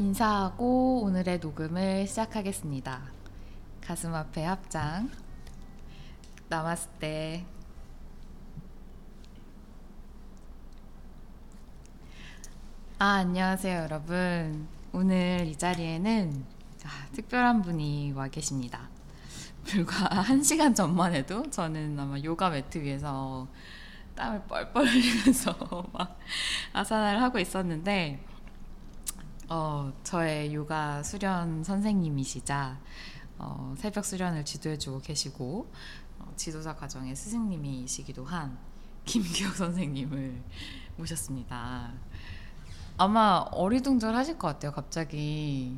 인사하고 오늘의 녹음을 시작하겠습니다. 가슴 앞에 합장. 나마스테. 아, 안녕하세요, 여러분. 오늘 이 자리에는 아, 특별한 분이 와 계십니다. 불과 한 시간 전만 해도 저는 아마 요가 매트 위에서 땀을 뻘뻘 흘리면서 막 아사나를 하고 있었는데 어, 저의 요가 수련 선생님이시자 어, 새벽 수련을 지도해주고 계시고 어, 지도자 과정의 스승님이시기도 한 김기혁 선생님을 모셨습니다. 아마 어리둥절하실 것 같아요. 갑자기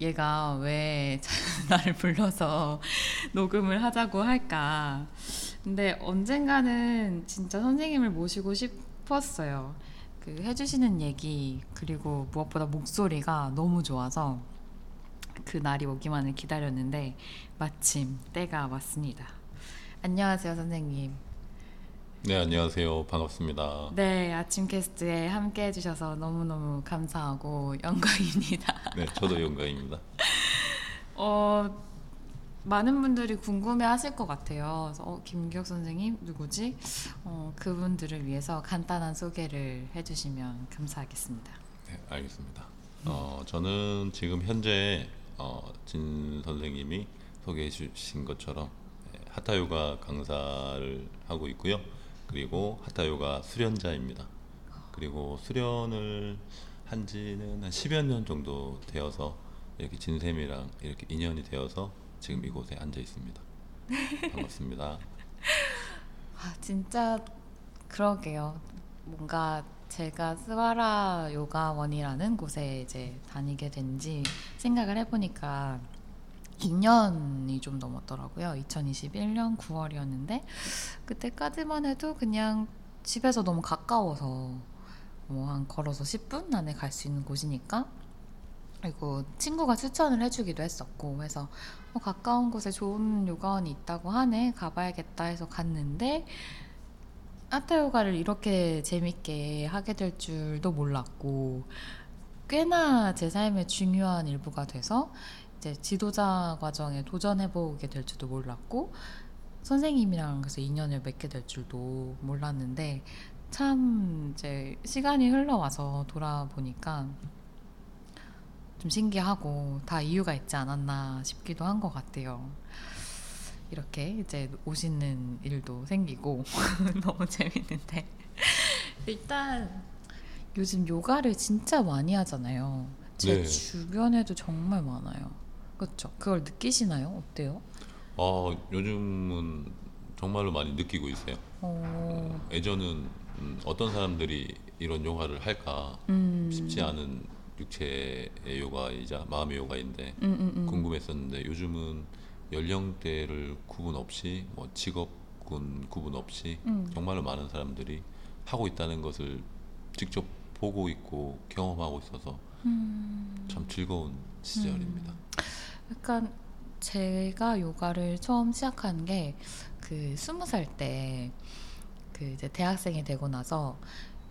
얘가 왜 나를 불러서 녹음을 하자고 할까. 근데 언젠가는 진짜 선생님을 모시고 싶었어요. 그 해주시는 얘기 그리고 무엇보다 목소리가 너무 좋아서 그 날이 오기만을 기다렸는데 마침 때가 왔습니다. 안녕하세요, 선생님. 네, 안녕하세요. 반갑습니다. 네, 아침 캐스트에 함께 해주셔서 너무너무 감사하고 영광입니다. 네, 저도 영광입니다. 어, 많은 분들이 궁금해 하실 것 같아요. 어, 김기혁 선생님, 누구지? 어, 그분들을 위해서 간단한 소개를 해주시면 감사하겠습니다. 네, 알겠습니다. 어, 저는 지금 현재 어, 진 선생님이 소개해 주신 것처럼 네, 하타요가 강사를 하고 있고요. 그리고 하타요가 수련자입니다. 그리고 수련을 한 지는 한 10여 년 정도 되어서 이렇게 진쌤이랑 이렇게 인연이 되어서 지금 이곳에 앉아 있습니다. 반갑습니다. 아, 진짜 그러게요. 뭔가 제가 스와라 요가원이라는 곳에 이제 다니게 된 지 생각을 해보니까 2년이 좀 넘었더라고요. 2021년 9월이었는데 그때까지만 해도 그냥 집에서 너무 가까워서 뭐 한 걸어서 10분 안에 갈 수 있는 곳이니까 그리고 친구가 추천을 해주기도 했었고 해서 어, 가까운 곳에 좋은 요가원이 있다고 하네 가봐야겠다 해서 갔는데 아타 요가를 이렇게 재밌게 하게 될 줄도 몰랐고 꽤나 제 삶의 중요한 일부가 돼서 이제 지도자 과정에 도전해보게 될 줄도 몰랐고 선생님이랑 그래서 인연을 맺게 될 줄도 몰랐는데 참 이제 시간이 흘러와서 돌아보니까 좀 신기하고 다 이유가 있지 않았나 싶기도 한 것 같아요. 이렇게 이제 오시는 일도 생기고 너무 재밌는데 일단 요즘 요가를 진짜 많이 하잖아요. 제 네. 주변에도 정말 많아요. 그렇죠? 그걸 느끼시나요? 어때요? 어, 요즘은 정말로 많이 느끼고 있어요. 어, 예전은 음, 어떤 사람들이 이런 요가를 할까 음, 쉽지 않은 육체의 요가이자 마음의 요가인데 음, 음, 음. 궁금했었는데 요즘은 연령대를 구분 없이 뭐 직업군 구분 없이 음. 정말로 많은 사람들이 하고 있다는 것을 직접 보고 있고 경험하고 있어서 음. 참 즐거운 시절입니다. 약간 제가 요가를 처음 시작한 게 그 스무 살 때 그 이제 대학생이 되고 나서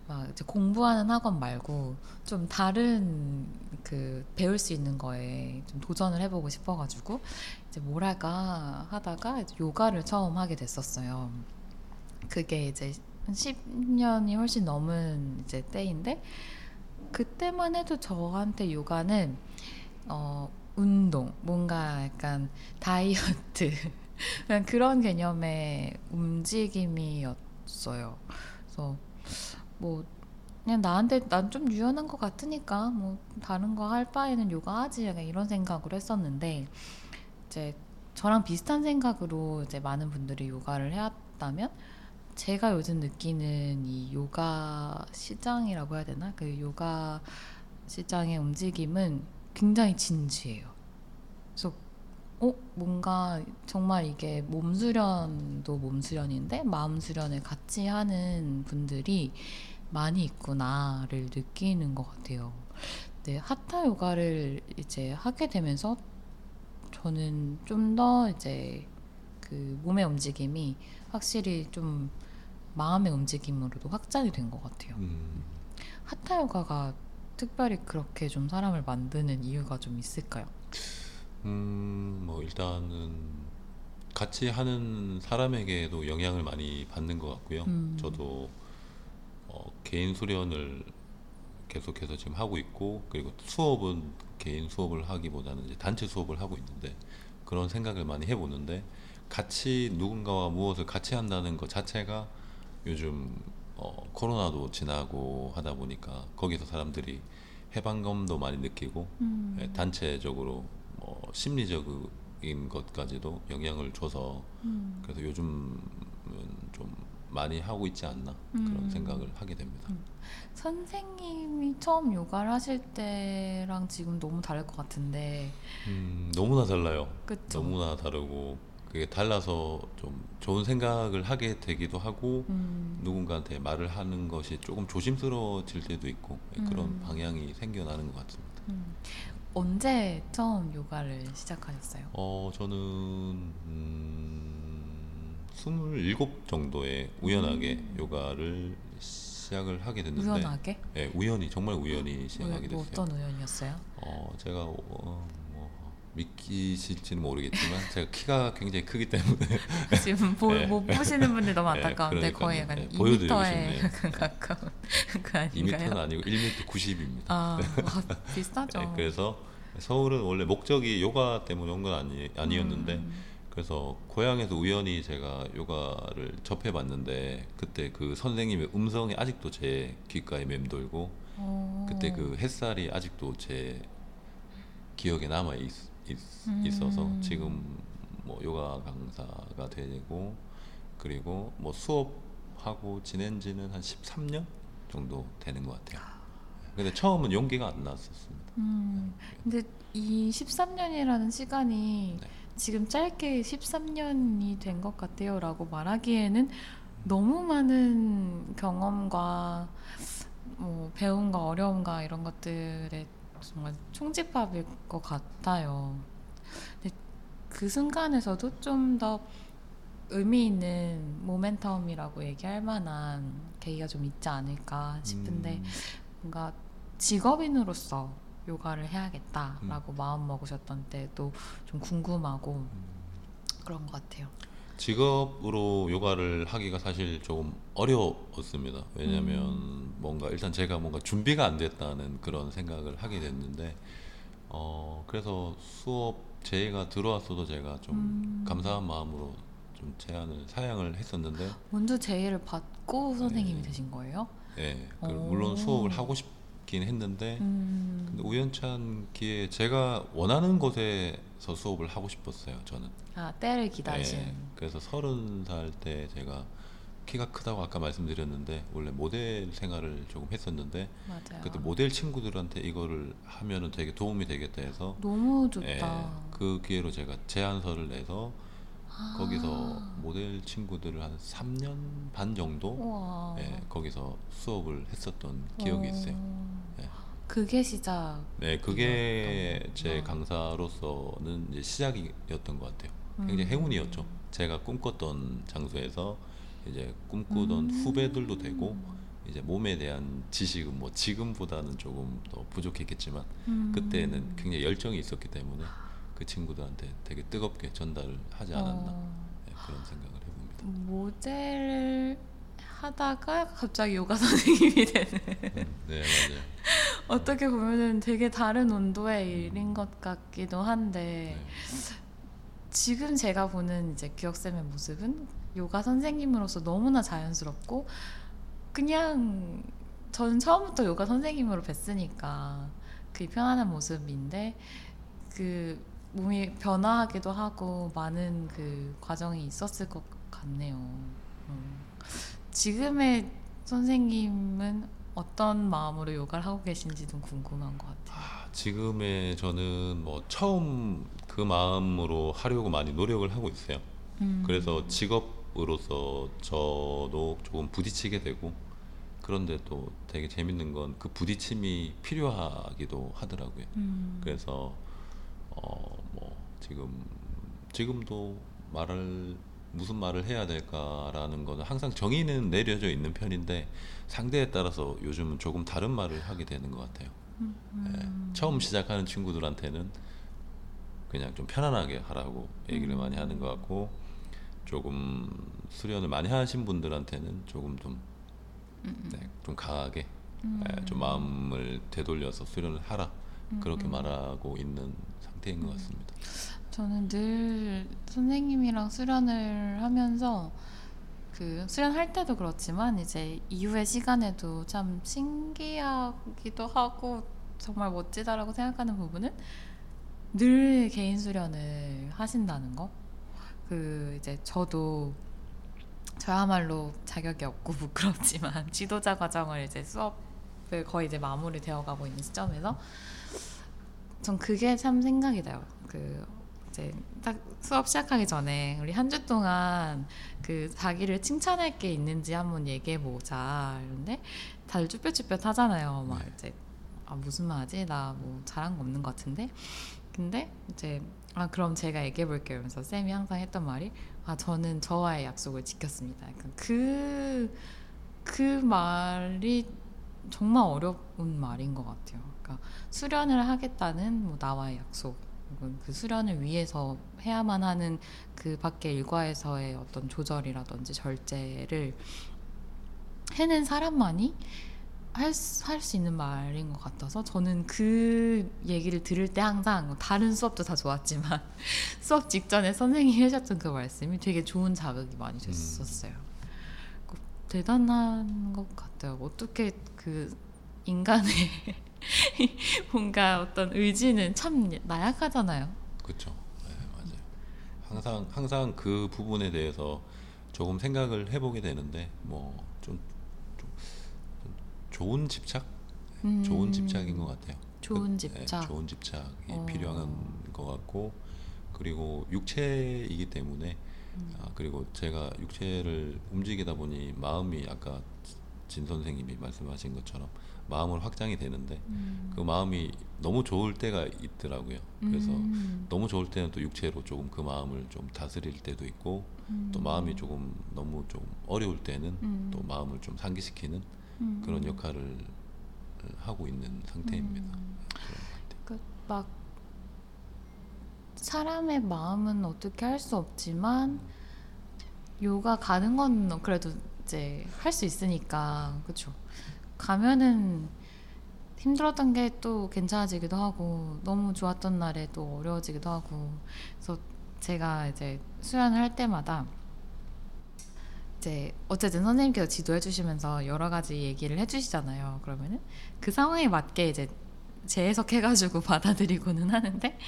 막 이제 공부하는 학원 말고 좀 다른 그 배울 수 있는 거에 좀 도전을 해보고 싶어가지고 이제 뭘 할까 하다가 이제 요가를 처음 하게 됐었어요. 그게 이제 10년이 훨씬 넘은 이제 때인데 그때만 해도 저한테 요가는 어 운동 뭔가 약간 다이어트 그런 개념의 움직임이었어요. 그래서 뭐 그냥 나한테 난 좀 유연한 것 같으니까 뭐 다른 거 할 바에는 요가 하지 이런 생각으로 했었는데 이제 저랑 비슷한 생각으로 이제 많은 분들이 요가를 해왔다면 제가 요즘 느끼는 이 요가 시장이라고 해야 되나 그 요가 시장의 움직임은 굉장히 진지해요. 그래서 어 뭔가 정말 이게 몸 수련도 몸 수련인데 마음 수련을 같이 하는 분들이 많이 있구나를 느끼는 것 같아요. 네, 하타 요가를 이제 하게 되면서 저는 좀 더 이제 그 몸의 움직임이 확실히 좀 마음의 움직임으로도 확장이 된 것 같아요. 음, 하타 요가가 특별히 그렇게 좀 사람을 만드는 이유가 좀 있을까요? 음, 뭐 일단은 같이 하는 사람에게도 영향을 많이 받는 것 같고요. 음. 저도 어, 개인 수련을 계속해서 지금 하고 있고 그리고 수업은 개인 수업을 하기보다는 이제 단체 수업을 하고 있는데 그런 생각을 많이 해보는데 같이 누군가와 무엇을 같이 한다는 것 자체가 요즘 어, 코로나도 지나고 하다 보니까 거기서 사람들이 해방감도 많이 느끼고 음. 예, 단체적으로 뭐 심리적인 것까지도 영향을 줘서 음. 그래서 요즘은 좀 많이 하고 있지 않나 그런 음. 생각을 하게 됩니다. 선생님이 처음 요가를 하실 때랑 지금 너무 다를 것 같은데, 음, 너무나 달라요. 그쵸? 너무나 다르고 그게 달라서 좀 좋은 생각을 하게 되기도 하고 음. 누군가한테 말을 하는 것이 조금 조심스러워질 때도 있고 예, 그런 음. 방향이 생겨나는 것 같습니다. 음. 언제 처음 요가를 시작하셨어요? 어 저는 음, 27 정도에 우연하게 음. 요가를 시작을 하게 됐는데 우연하게? 예, 우연히 정말 우연히 시작하게 왜, 뭐 됐어요. 어떤 우연이었어요? 어 제가 어, 뭐 믿기실지는 모르겠지만 제가 키가 굉장히 크기 때문에 지금 보, 네. 못 보시는 분들 너무 네, 안타까운데 그러니까요. 거의 약간 네, 보여드리고 2m에 싶네요. 약간 가까운 그 2m는 아닌가요? 아니고 1m 90입니다. 아, 와, 비슷하죠. 네, 그래서 서울은 원래 목적이 요가 때문에 온 건 아니, 아니었는데 음. 그래서 고향에서 우연히 제가 요가를 접해 봤는데 그때 그 선생님의 음성이 아직도 제 귓가에 맴돌고 어. 그때 그 햇살이 아직도 제 기억에 남아 있, 있, 어서 음. 지금 뭐 요가 강사가 되고 그리고 뭐 수업하고 지낸 지는 한 13년 정도 되는 것 같아요. 근데 처음은 용기가 안 났었습니다. 음, 근데 이 13년이라는 시간이 네. 지금 짧게 13년이 된 것 같아요 라고 말하기에는 너무 많은 경험과 뭐 배움과 어려움과 이런 것들의 정말 총집합일 것 같아요. 근데 그 순간에서도 좀 더 의미 있는 모멘텀이라고 얘기할 만한 계기가 좀 있지 않을까 싶은데 음, 뭔가 직업인으로서 요가를 해야겠다라고 마음 먹으셨던 때도 좀 궁금하고 그런 것 같아요. 직업으로 요가를 하기가 사실 조금 어려웠습니다. 왜냐하면 음. 뭔가 일단 제가 뭔가 준비가 안 됐다는 그런 생각을 하게 됐는데 어 그래서 수업 제의가 들어왔어도 제가 좀 음. 감사한 마음으로 좀 제안을 사양을 했었는데 먼저 제의를 받고 선생님이 네. 되신 거예요? 예그 오. 물론 수업을 하고 싶 긴 했는데 음. 근데 우연찮 기회에 제가 원하는 곳에서 수업을 하고 싶었어요 저는 아 때를 기다리신. 예, 그래서 서른 살 때 제가 키가 크다고 아까 말씀드렸는데 원래 모델 생활을 조금 했었는데 맞아요. 그때 모델 친구들한테 이거를 하면은 되게 도움이 되겠다 해서 너무 좋다. 예, 그 기회로 제가 제안서를 내서 아. 거기서 모델 친구들을 한 3년 반 정도. 예, 거기서 수업을 했었던 기억이 있어요. 어. 예. 그게 시작. 네, 그게 제. 강사로서는 이제 시작이었던 것 같아요. 굉장히 음. 행운이었죠. 제가 꿈꿨던 장소에서 이제 꿈꾸던 음. 후배들도 되고 이제 몸에 대한 지식은 뭐 지금보다는 조금 더 부족했겠지만 음. 그때는 굉장히 열정이 있었기 때문에 그 친구들한테 되게 뜨겁게 전달을 하지 않았나 어. 네, 그런 생각을 해봅니다. 모델을 하다가 갑자기 요가 선생님이 되는 음, 네 맞아요. 어떻게 보면은 되게 다른 온도의 일인 것 같기도 한데 네. 지금 제가 보는 이제 기억쌤의 모습은 요가 선생님으로서 너무나 자연스럽고 그냥 저는 처음부터 요가 선생님으로 뵀으니까 그게 편안한 모습인데 그 몸이 변화하기도 하고 많은 그 과정이 있었을 것 같네요. 음. 지금의 선생님은 어떤 마음으로 요가를 하고 계신지도 궁금한 것 같아요. 아, 지금의 저는 뭐 처음 그 마음으로 하려고 많이 노력을 하고 있어요. 음. 그래서 직업으로서 저도 조금 부딪히게 되고 그런데 또 되게 재밌는 건 그 부딪힘이 필요하기도 하더라고요. 음. 그래서 어 뭐 지금 지금도 말을 무슨 말을 해야 될까라는 거는 항상 정의는 내려져 있는 편인데 상대에 따라서 요즘은 조금 다른 말을 하게 되는 것 같아요. 예, 처음 시작하는 친구들한테는 그냥 좀 편안하게 하라고 얘기를 많이 하는 것 같고 조금 수련을 많이 하신 분들한테는 조금 좀, 네, 좀 강하게 예, 좀 마음을 되돌려서 수련을 하라. 그렇게 말하고 있는 상태인 것 같습니다. 저는 늘 선생님이랑 수련을 하면서 그 수련할 때도 그렇지만 이제 이후의 시간에도 참 신기하기도 하고 정말 멋지다라고 생각하는 부분은 늘 개인 수련을 하신다는 거. 그 이제 저도 저야말로 자격이 없고 부끄럽지만 지도자 과정을 이제 수업을 거의 이제 마무리 되어 가고 있는 시점에서 전 그게 참 생각이 나요. 그 이제 딱 수업 시작하기 전에 우리 한 주 동안 그 자기를 칭찬할 게 있는지 한번 얘기해 보자. 이런데 다들 쭈뼛쭈뼛 하잖아요. 막 네. 이제 아 무슨 말하지? 나 뭐 잘한 거 없는 것 같은데. 근데 이제 아 그럼 제가 얘기해 볼게요. 이러면서 쌤이 항상 했던 말이 아 저는 저와의 약속을 지켰습니다. 약간 그, 그 말이 정말 어려운 말인 것 같아요. 그러니까 수련을 하겠다는 뭐 나와의 약속, 혹은 그 수련을 위해서 해야만 하는 그 밖의 일과에서의 어떤 조절이라든지 절제를 해낸 사람만이 할수 있는 말인 것 같아서 저는 그 얘기를 들을 때 항상 다른 수업도 다 좋았지만 수업 직전에 선생님이 하셨던 그 말씀이 되게 좋은 자극이 많이 됐었어요. 그 대단한 것 같아요. 어떻게 그 인간의 뭔가 어떤 의지는 참 나약하잖아요. 그렇죠. 네, 맞아요. 항상 항상 그 부분에 대해서 조금 생각을 해보게 되는데 뭐좀 좋은 집착, 음, 좋은 집착인 것 같아요. 좋은 그- 네, 집착. 좋은 집착이 어. 필요한 것 같고 그리고 육체이기 때문에 음. 아, 그리고 제가 육체를 움직이다 보니 마음이 아까 진 선생님이 말씀하신 것처럼 마음은 확장이 되는데 음. 그 마음이 너무 좋을 때가 있더라고요. 그래서 음. 너무 좋을 때는 또 육체로 조금 그 마음을 좀 다스릴 때도 있고 음. 또 마음이 조금 너무 좀 어려울 때는 음. 또 마음을 좀 상기시키는 음. 그런 역할을 하고 있는 상태입니다. 음. 같아요. 그막 사람의 마음은 어떻게 할 수 없지만 요가 가는 건 그래도 이제 할 수 있으니까 그렇죠. 가면은 힘들었던 게 또 괜찮아지기도 하고 너무 좋았던 날에 또 어려워지기도 하고 그래서 제가 이제 수련을 할 때마다 이제 어쨌든 선생님께서 지도해 주시면서 여러 가지 얘기를 해 주시잖아요. 그러면은 그 상황에 맞게 이제 재해석해 가지고 받아들이고는 하는데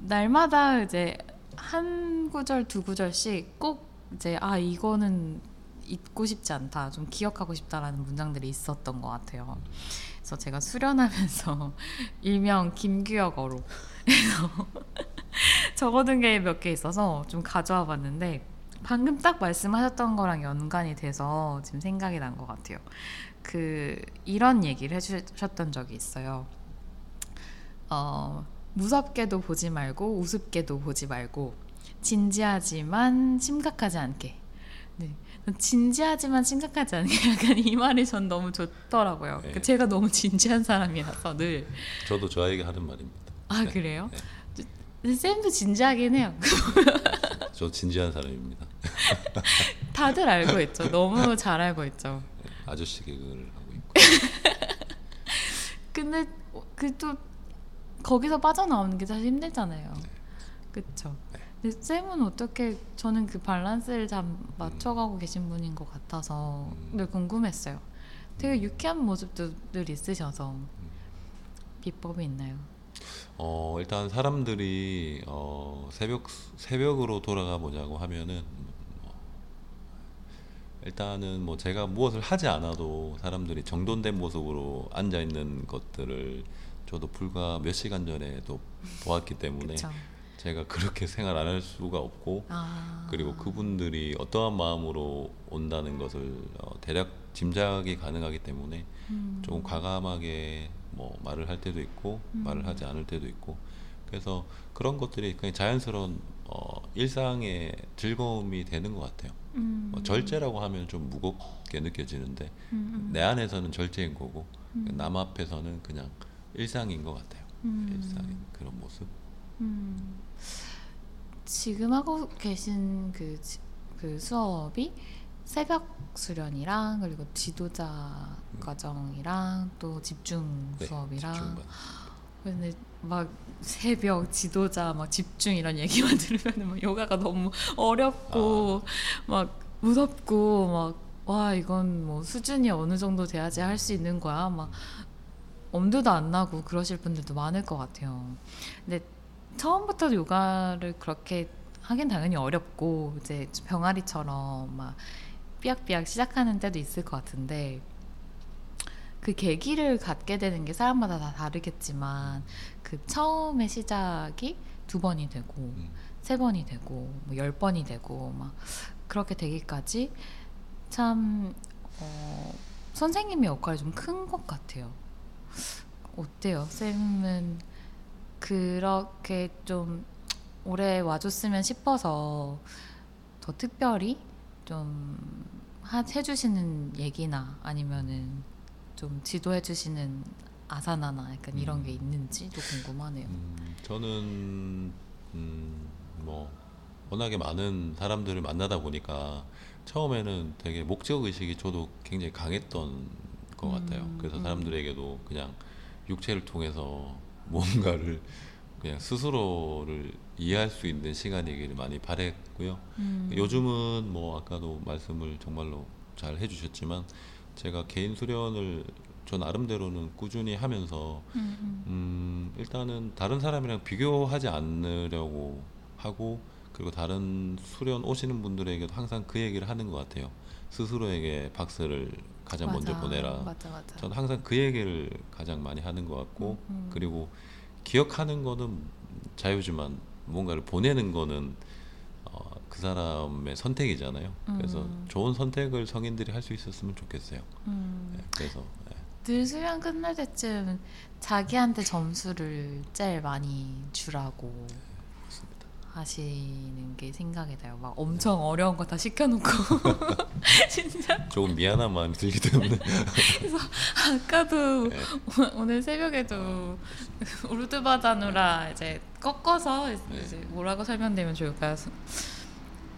날마다 이제 한 구절 두 구절씩 꼭 이제 아 이거는 잊고 싶지 않다 좀 기억하고 싶다라는 문장들이 있었던 것 같아요. 그래서 제가 수련하면서 일명 김규혁어로 적어둔 게 몇 개 있어서 좀 가져와 봤는데 방금 딱 말씀하셨던 거랑 연관이 돼서 지금 생각이 난 것 같아요. 그 이런 얘기를 해주셨던 적이 있어요. 어, 무섭게도 보지 말고 우습게도 보지 말고 진지하지만 심각하지 않게. 네. 진지하지만 심각하지 않게 약간 이 말이 전 너무 좋더라고요. 네. 그 제가 너무 진지한 사람이라서 늘. 저도 저에게 하는 말입니다. 아 네. 그래요? 네. 쌤도 진지하긴 해요. 저 진지한 사람입니다. 다들 알고 있죠. 너무 잘 알고 있죠. 네, 아저씨 개그를 하고 있고. 근데 그 또 거기서 빠져나오는 게 사실 힘들잖아요. 네. 그렇죠. 네. 근데 쌤은 어떻게 저는 그 밸런스를 잘 맞춰가고 계신 분인 것 같아서 음. 늘 궁금했어요. 되게 유쾌한 모습도 늘 있으셔서 비법이 있나요? 어 일단 사람들이 어 새벽 새벽으로 돌아가 보자고 하면은 뭐, 일단은 뭐 제가 무엇을 하지 않아도 사람들이 정돈된 모습으로 앉아 있는 것들을 저도 불과 몇 시간 전에도 보았기 때문에. 제가 그렇게 생활 안 할 수가 없고 아 그리고 그분들이 어떠한 마음으로 온다는 것을 어, 대략 짐작이 가능하기 때문에 음. 조금 과감하게 뭐 말을 할 때도 있고 음. 말을 하지 않을 때도 있고 그래서 그런 것들이 그냥 자연스러운 어, 일상의 즐거움이 되는 것 같아요. 음. 어, 절제라고 하면 좀 무겁게 느껴지는데 음, 음. 내 안에서는 절제인 거고 음. 남 앞에서는 그냥 일상인 것 같아요. 음. 일상인 그런 모습. 음. 지금 하고 계신 그, 지- 그 수업이 새벽 수련이랑 그리고 지도자 과정이랑 또 집중 네, 수업이랑 집중반. 근데 막 새벽 지도자 막 집중 이런 얘기만 들으면 막 요가가 너무 어렵고 막 무섭고 막 와 이건 뭐 수준이 어느 정도 돼야지 할 수 있는 거야 막 엄두도 안 나고 그러실 분들도 많을 것 같아요. 근데 처음부터 요가를 그렇게 하긴 당연히 어렵고 이제 병아리처럼 막 삐약삐약 시작하는 때도 있을 것 같은데 그 계기를 갖게 되는 게 사람마다 다 다르겠지만 그 처음의 시작이 두 번이 되고 음. 세 번이 되고 뭐 열 번이 되고 막 그렇게 되기까지 참 어, 선생님의 역할이 좀 큰 것 같아요. 어때요, 쌤은 그렇게 좀 오래 와줬으면 싶어서 더 특별히 좀 하, 해주시는 얘기나 아니면은 좀 지도해주시는 아사나나 약간 이런 음. 게 있는지도 궁금하네요. 음, 저는 음, 뭐 워낙에 많은 사람들을 만나다 보니까 처음에는 되게 목적 의식이 저도 굉장히 강했던 것 같아요. 음, 그래서 음. 사람들에게도 그냥 육체를 통해서 무언가를 그냥 스스로를 이해할 수 있는 시간이기를 많이 바랬고요. 음. 요즘은 뭐 아까도 말씀을 정말로 잘 해주셨지만 제가 개인 수련을 저 나름대로는 꾸준히 하면서 음, 음. 음, 일단은 다른 사람이랑 비교하지 않으려고 하고 그리고 다른 수련 오시는 분들에게도 항상 그 얘기를 하는 것 같아요. 스스로에게 박스를 가장 먼저 맞아. 보내라. 맞아, 맞아. 저는 항상 그 얘기를 가장 많이 하는 것 같고 음, 음. 그리고 기억하는 거는 자유지만 뭔가를 보내는 거는 어, 그 사람의 선택이잖아요. 그래서 음. 좋은 선택을 성인들이 할 수 있었으면 좋겠어요. 음. 네, 그래서 네. 늘 수련 끝날 때쯤 자기한테 점수를 제일 많이 주라고. 하시는 게 생각이 나요. 막 엄청 어려운 거 다 시켜놓고 진짜 조금 미안한 마음이 들기 때문에 아까도 네. 오늘 새벽에도 우르드바다누라 이제 꺾어서 이제 뭐라고 설명되면 좋을까요?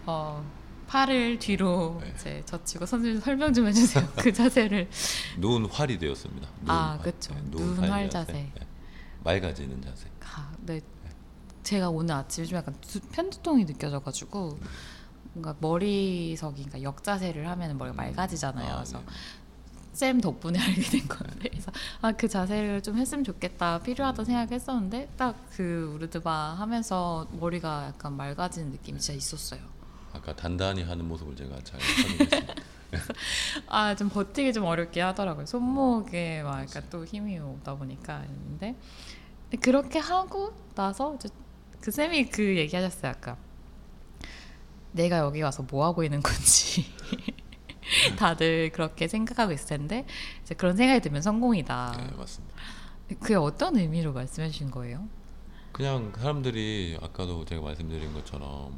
어 팔을 뒤로 네. 이제 젖히고 선생님 설명 좀 해주세요. 그 자세를 눈 활이 되었습니다. 눈 아, 활. 그쵸. 네, 눈활 자세. 네. 맑아지는 자세. 가, 네. 제가 오늘 아침에 좀 약간 두- 편두통이 느껴져가지고 뭔가 머리석이 그러니까 역자세를 하면 머리가 맑아지잖아요. 아, 그래서 네. 쌤 덕분에 알게 된 건데 그래서 아 그 자세를 좀 했으면 좋겠다 필요하다 생각했었는데 딱 그 우르드바 하면서 머리가 약간 맑아지는 느낌이 진짜 있었어요. 아까 단단히 하는 모습을 제가 잘. 아 좀 버티기 좀 어렵게 하더라고요. 손목에 막 약간 또 힘이 오다 보니까 했는데 그렇게 하고 나서 이제 그 쌤이 그 얘기하셨어요 아까 내가 여기 와서 뭐 하고 있는 건지 다들 그렇게 생각하고 있을 텐데 이제 그런 생각이 들면 성공이다. 네, 맞습니다. 그게 어떤 의미로 말씀해 주신 거예요? 그냥 사람들이 아까도 제가 말씀드린 것처럼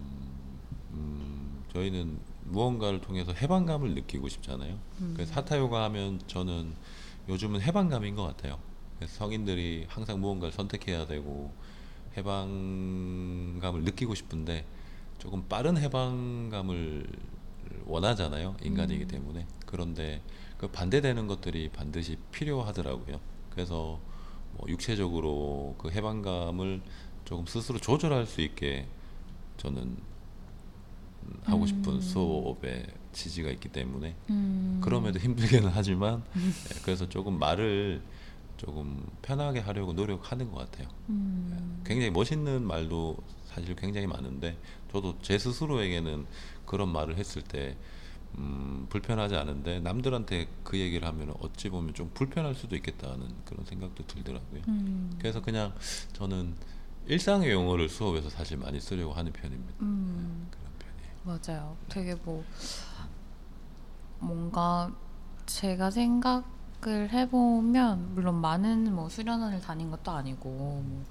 음, 저희는 무언가를 통해서 해방감을 느끼고 싶잖아요. 음. 그래서 하타 요가 하면 저는 요즘은 해방감인 것 같아요. 성인들이 항상 무언가를 선택해야 되고 해방감을 느끼고 싶은데 조금 빠른 해방감을 원하잖아요. 인간이기 음. 때문에. 그런데 그 반대되는 것들이 반드시 필요하더라고요. 그래서 뭐 육체적으로 그 해방감을 조금 스스로 조절할 수 있게 저는 음, 하고 싶은 음. 수업의 취지가 있기 때문에 음. 그럼에도 힘들게는 하지만 예, 그래서 조금 말을 조금 편하게 하려고 노력하는 것 같아요. 음. 굉장히 멋있는 말도 사실 굉장히 많은데 저도 제 스스로에게는 그런 말을 했을 때 음, 불편하지 않은데 남들한테 그 얘기를 하면 어찌 보면 좀 불편할 수도 있겠다는 그런 생각도 들더라고요. 음. 그래서 그냥 저는 일상의 용어를 수업에서 사실 많이 쓰려고 하는 편입니다. 음. 그런 편이에요. 맞아요. 되게 뭐 뭔가 제가 생각 을 해보면 물론 많은 뭐 수련원을 다닌 것도 아니고 뭐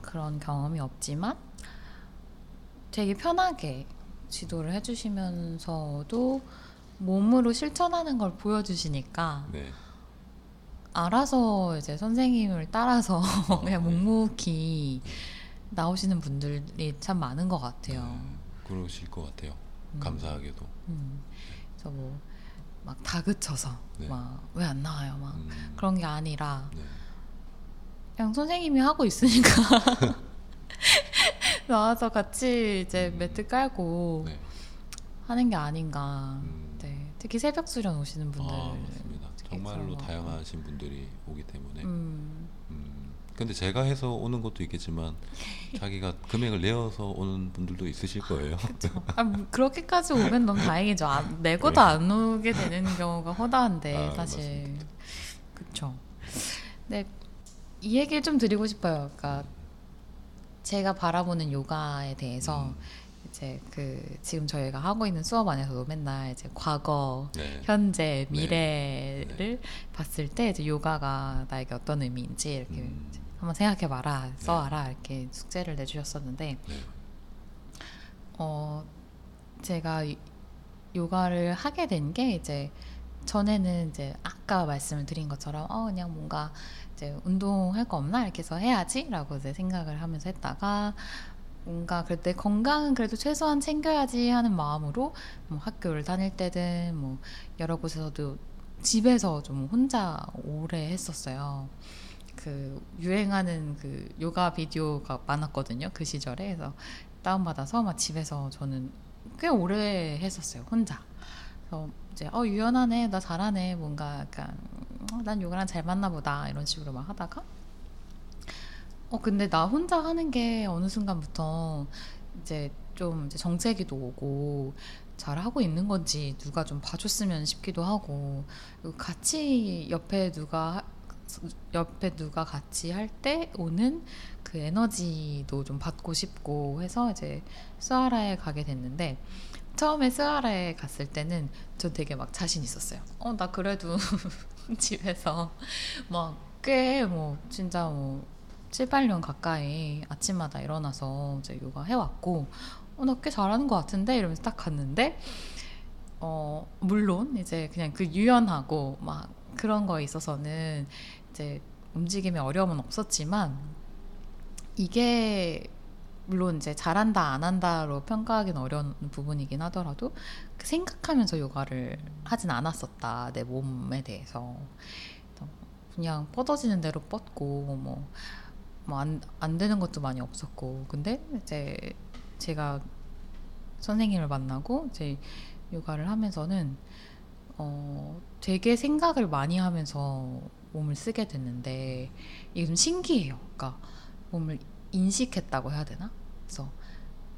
그런 경험이 없지만 되게 편하게 지도를 해주시면서도 몸으로 실천하는 걸 보여주시니까 네, 알아서 이제 선생님을 따라서 그냥 묵묵히 나오시는 분들이 참 많은 것 같아요. 네, 그러실 것 같아요. 음. 감사하게도. 음. 그래서 뭐 막 다그쳐서 네. 막왜 안 나와요 막 음, 그런 게 아니라 네. 그냥 선생님이 하고 있으니까 나와서 같이 이제 음. 매트 깔고 네. 하는 게 아닌가. 음. 네, 특히 새벽 수련 오시는 분들. 아, 맞습니다. 특히 정말로. 다양하신 분들이 오기 때문에. 근데 제가 해서 오는 것도 있겠지만 자기가 금액을 내어서 오는 분들도 있으실 거예요. 아, 뭐 그렇게까지 오면 너무 다행이죠. 안, 내고도 안 오게 되는 경우가 허다한데 네. 아, 사실 그렇죠. 근데 이 얘기를 좀 드리고 싶어요. 그러니까 제가 바라보는 요가에 대해서 음, 이제 그 지금 저희가 하고 있는 수업 안에서도 맨날 이제 과거, 네. 현재, 네. 미래를 봤을 때 이제 요가가 나에게 어떤 의미인지 이렇게 음, 한번 생각해봐라, 써와라 이렇게 숙제를 내주셨었는데 네. 어 제가 이- 요가를 하게 된 게 이제 전에는 이제 아까 말씀을 드린 것처럼 어 그냥 뭔가 이제 운동할 거 없나 이렇게 해서 해야지라고 이제 생각을 하면서 했다가 뭔가 그럴 때 건강은 그래도 최소한 챙겨야지 하는 마음으로 뭐 학교를 다닐 때든 뭐 여러 곳에서도 집에서 좀 혼자 오래 했었어요. 그 유행하는 그 요가 비디오가 많았거든요. 그 시절에 그래서 다운받아서 막 집에서 저는 꽤 오래 했었어요. 혼자. 그래서 이제 어 유연하네, 나 잘하네, 뭔가 약간 어, 난 요가랑 잘 맞나 보다 이런 식으로 막 하다가 어 근데 나 혼자 하는 게 어느 순간부터 이제 좀 이제 정체기도 오고 잘 하고 있는 건지 누가 좀 봐줬으면 싶기도 하고 같이 옆에 누가 하- 옆에 누가 같이 할 때 오는 그 에너지도 좀 받고 싶고 해서 이제 스하라에 가게 됐는데 처음에 스하라에 갔을 때는 저 되게 막 자신 있었어요. 어, 나 그래도 집에서 막 꽤 뭐 진짜 뭐 7, 8년 가까이 아침마다 일어나서 이제 요가 해왔고 어, 나 꽤 잘하는 것 같은데 이러면서 딱 갔는데 어, 물론 이제 그냥 그 유연하고 막 그런 거에 있어서는 이제 움직임에 어려움은 없었지만 이게 물론 이제 잘한다 안 한다로 평가하기는 어려운 부분이긴 하더라도 그 생각하면서 요가를 하진 않았었다 내 몸에 대해서. 그냥 뻗어지는 대로 뻗고 뭐 뭐안 안 되는 것도 많이 없었고. 근데 이제 제가 선생님을 만나고 이제 요가를 하면서는 어 되게 생각을 많이 하면서 몸을 쓰게 됐는데 이게 좀 신기해요. 그러니까 몸을 인식했다고 해야 되나? 그래서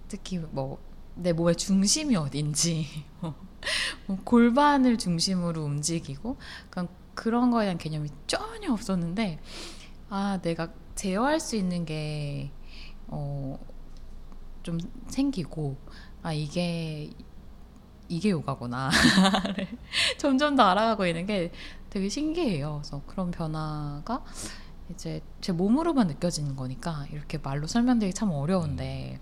특히 뭐 내 몸의 중심이 어딘지 뭐 골반을 중심으로 움직이고 그냥 그런 거에 대한 개념이 전혀 없었는데 아 내가 제어할 수 있는 게 어 좀 생기고 아 이게 이게 요가구나 점점 더 알아가고 있는 게 되게 신기해요. 그래서 그런 변화가 이제 제 몸으로만 느껴지는 거니까 이렇게 말로 설명드리기 참 어려운데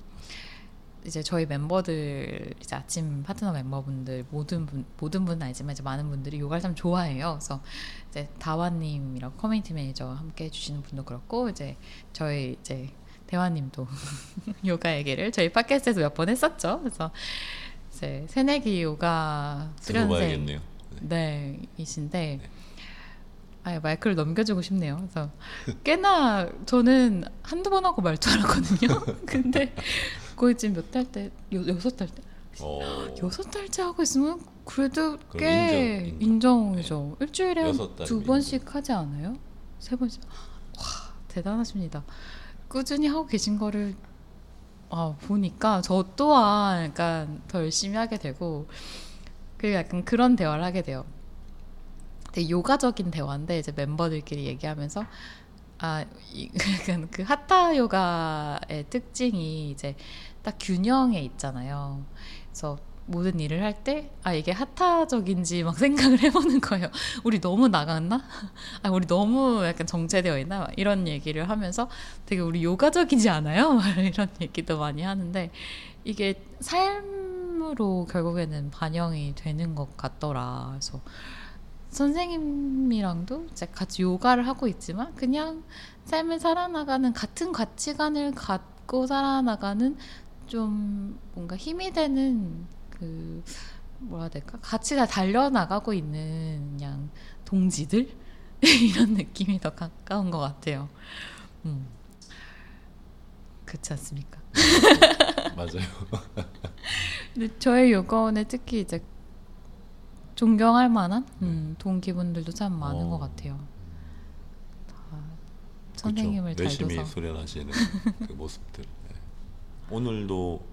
이제 저희 멤버들 이제 아침 파트너 멤버분들 모든 분 모든 분은 아니지만 이제 많은 분들이 요가를 참 좋아해요. 그래서 이제 다와님이라고 커뮤니티 매니저와 함께 해주시는 분도 그렇고 이제 저희 이제 대화님도 요가 얘기를 저희 팟캐스트에서 몇 번 했었죠. 그래서 이제 새내기 요가 수련생. 네. 네, 이신데 아예 마이크를 넘겨주고 싶네요. 그래서 꽤나 저는 한두 번 하고 말줄 알았거든요. 근데 거의 지금 몇 달 때, 여, 여섯 달 때? 어, 여섯 달째 하고 있으면 그래도 꽤 인정, 이죠 일주일에 여섯 달이면 두 번씩 하지 않아요? 세 번씩? 와, 대단하십니다. 꾸준히 하고 계신 거를 아, 보니까 저 또한 약간 더 열심히 하게 되고 그리고 약간 그런 대화를 하게 돼요. 되게 요가적인 대화인데 이제 멤버들끼리 얘기하면서 아, 이, 그 하타 요가의 특징이 이제 딱 균형에 있잖아요. 그래서 모든 일을 할 때 아 이게 하타적인지 막 생각을 해보는 거예요. 우리 너무 나갔나? 아 우리 너무 약간 정체되어 있나? 막 이런 얘기를 하면서 되게 우리 요가적이지 않아요? 막 이런 얘기도 많이 하는데 이게 삶으로 결국에는 반영이 되는 것 같더라. 그래서 선생님이랑도 이제 같이 요가를 하고 있지만 그냥 삶을 살아나가는 같은 가치관을 갖고 살아나가는 좀 뭔가 힘이 되는 그 뭐라 해야 될까 같이 다 달려나가고 있는 그냥 동지들 이런 느낌이 더 가까운 것 같아요. 음. 그렇지 않습니까? 맞아요. 근데 저희 요가원에 특히 이제 존경할 만한 음, 동기분들도 참 많은 네. 어. 것 같아요. 다 선생님을 그쵸. 잘 열심히 수련하시는 그 모습들. 네. 오늘도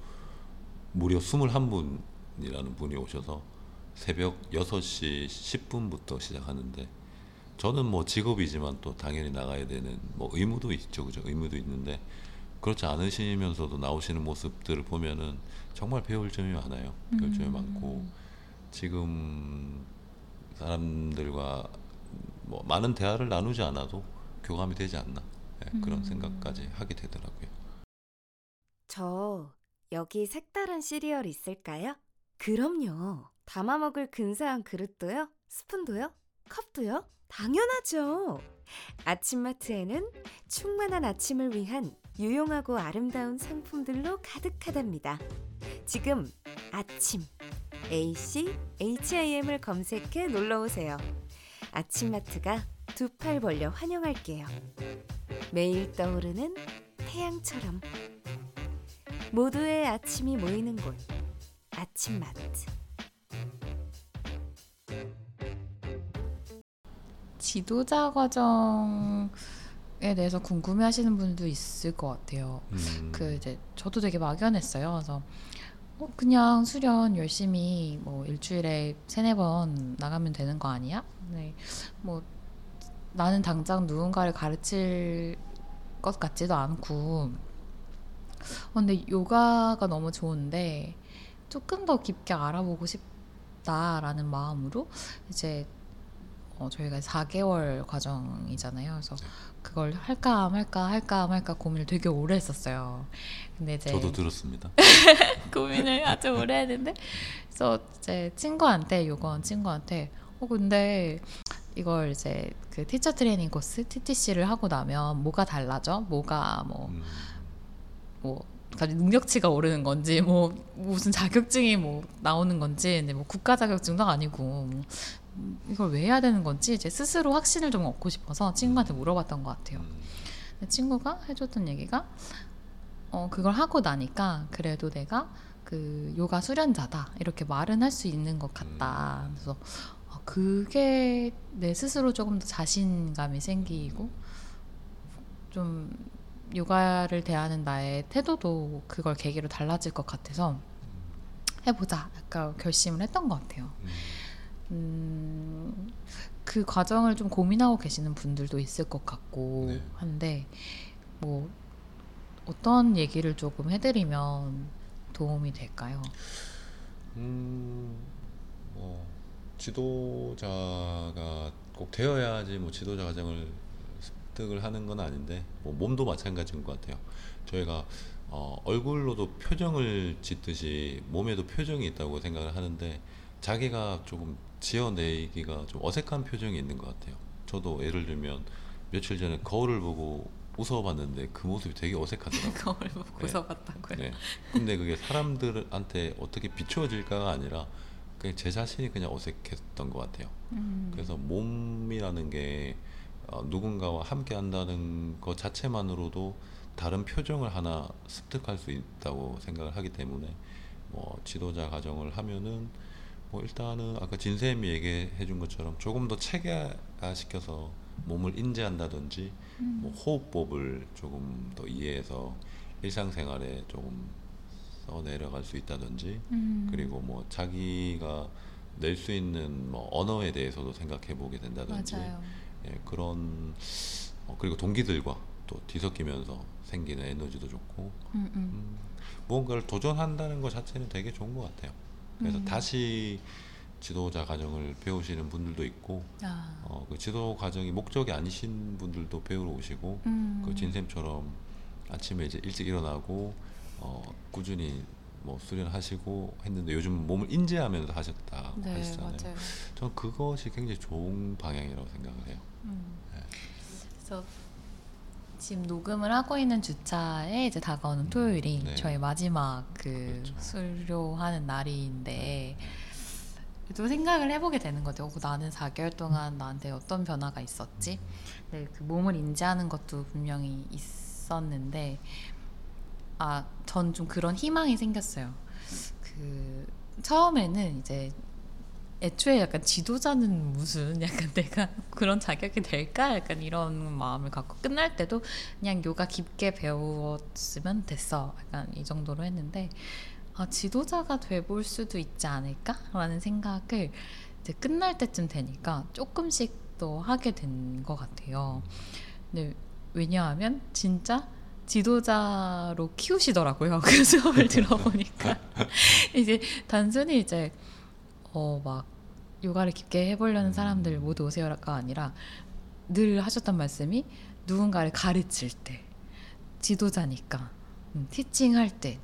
무려 21분이라는 분이 오셔서 새벽 6시 10분부터 시작하는데 저는 뭐 직업이지만 또 당연히 나가야 되는 뭐 의무도 있죠. 그죠? 의무도 있는데 그렇지 않으시면서도 나오시는 모습들을 보면은 정말 배울 점이 많아요. 배울 점이 음. 많고 지금 사람들과 뭐 많은 대화를 나누지 않아도 교감이 되지 않나 예, 그런 음. 생각까지 하게 되더라고요. 저 여기 색다른 시리얼 있을까요? 그럼요. 담아 먹을 근사한 그릇도요? 스푼도요? 컵도요? 당연하죠. 아침마트에는 충만한 아침을 위한 유용하고 아름다운 상품들로 가득하답니다. 지금 아침 AC HIM을 검색해 놀러 오세요. 아침마트가 두 팔 벌려 환영할게요. 매일 떠오르는 태양처럼 모두의 아침이 모이는 곳 아침마트 지도자 과정 에 대해서 궁금해하시는 분도 있을 것 같아요. 음, 그 이제 저도 되게 막연했어요. 그래서 어, 그냥 수련 열심히 뭐 일주일에 세네 번 나가면 되는 거 아니야? 네. 뭐 나는 당장 누군가를 가르칠 것 같지도 않고 어, 근데 요가가 너무 좋은데 조금 더 깊게 알아보고 싶다라는 마음으로 이제 어, 저희가 4개월 과정이잖아요. 그래서 그걸 할까 말까 할까 말까 고민을 되게 오래 했었어요. 근데 이제 저도 들었습니다. 고민을 아주 오래 했는데 그래서 이제 친구한테 요건 친구한테 어 근데 이걸 이제 그 티처 트레이닝 코스 TTC를 하고 나면 뭐가 달라져? 뭐가 뭐 음, 뭐 갑자기 능력치가 오르는 건지 뭐 무슨 자격증이 뭐 나오는 건지 근데 뭐 국가 자격증도 아니고 뭐 이걸 왜 해야 되는 건지 이제 스스로 확신을 좀 얻고 싶어서 친구한테 물어봤던 것 같아요. 음, 친구가 해줬던 얘기가 어 그걸 하고 나니까 그래도 내가 그 요가 수련자다 이렇게 말은 할 수 있는 것 같다. 그래서 아, 그게 내 스스로 조금 더 자신감이 생기고 좀 요가를 대하는 나의 태도도 그걸 계기로 달라질 것 같아서 해보자 약간 결심을 했던 것 같아요. 음. 음, 그 과정을 좀 고민하고 계시는 분들도 있을 것 같고 네. 한데 뭐 어떤 얘기를 조금 해드리면 도움이 될까요? 음, 뭐 지도자가 꼭 되어야지 뭐 지도자 과정을 습득을 하는 건 아닌데 뭐 몸도 마찬가지인 것 같아요. 저희가 어, 얼굴로도 표정을 짓듯이 몸에도 표정이 있다고 생각을 하는데 자기가 조금 지어내기가 좀 어색한 표정이 있는 것 같아요. 저도 예를 들면 며칠 전에 거울을 보고 웃어봤는데 그 모습이 되게 어색하더라고요. 거울 보고 네. 서봤다고요. 네. 근데 그게 사람들한테 어떻게 비추어질까가 아니라 그냥 제 자신이 그냥 어색했던 것 같아요. 음, 그래서 몸이라는 게 어, 누군가와 함께 한다는 것 자체만으로도 다른 표정을 하나 습득할 수 있다고 생각을 하기 때문에 뭐 지도자 과정을 하면은 뭐 일단은 아까 진쌤이 얘기해 준 것처럼 조금 더 체계화 시켜서 몸을 인지한다든지 음. 뭐 호흡법을 조금 더 이해해서 일상생활에 조금 써 내려갈 수 있다든지 음, 그리고 뭐 자기가 낼 수 있는 뭐 언어에 대해서도 생각해 보게 된다든지. 예, 그런 어, 그리고 동기들과 또 뒤섞이면서 생기는 에너지도 좋고 음, 음. 음, 무언가를 도전한다는 것 자체는 되게 좋은 것 같아요. 그래서 음. 다시 지도자 과정을 배우시는 분들도 있고 아, 어, 그 지도 과정이 목적이 아니신 분들도 배우러 오시고 음, 그 진쌤처럼 아침에 이제 일찍 일어나고 어, 꾸준히 뭐 수련하시고 했는데 요즘 몸을 인지하면서 하셨다 네, 하시잖아요. 맞아요. 저는 그것이 굉장히 좋은 방향이라고 생각을 해요. 음. 네. 그래서 지금 녹음을 하고 있는 주차에 이제 다가오는 토요일이 네. 저희 마지막 그 그렇죠. 수료하는 날인데 또 생각을 해보게 되는 거죠. 어, 나는 4개월 동안 나한테 어떤 변화가 있었지? 네, 그 몸을 인지하는 것도 분명히 있었는데 아, 전 좀 그런 희망이 생겼어요. 그 처음에는 이제 애초에 약간 지도자는 무슨 약간 내가 그런 자격이 될까 약간 이런 마음을 갖고 끝날 때도 그냥 요가 깊게 배웠으면 됐어 약간 이 정도로 했는데 아 지도자가 돼볼 수도 있지 않을까라는 생각을 이제 끝날 때쯤 되니까 조금씩 또 하게 된 것 같아요. 근데 왜냐하면 진짜 지도자로 키우시더라고요. 그 수업을 들어보니까 이제 단순히 이제 어 막 요가를 깊게 해보려는 사람들 모두 오세요가 아니라 늘 하셨던 말씀이 누군가를 가르칠 때 지도자니까 음, 티칭할 때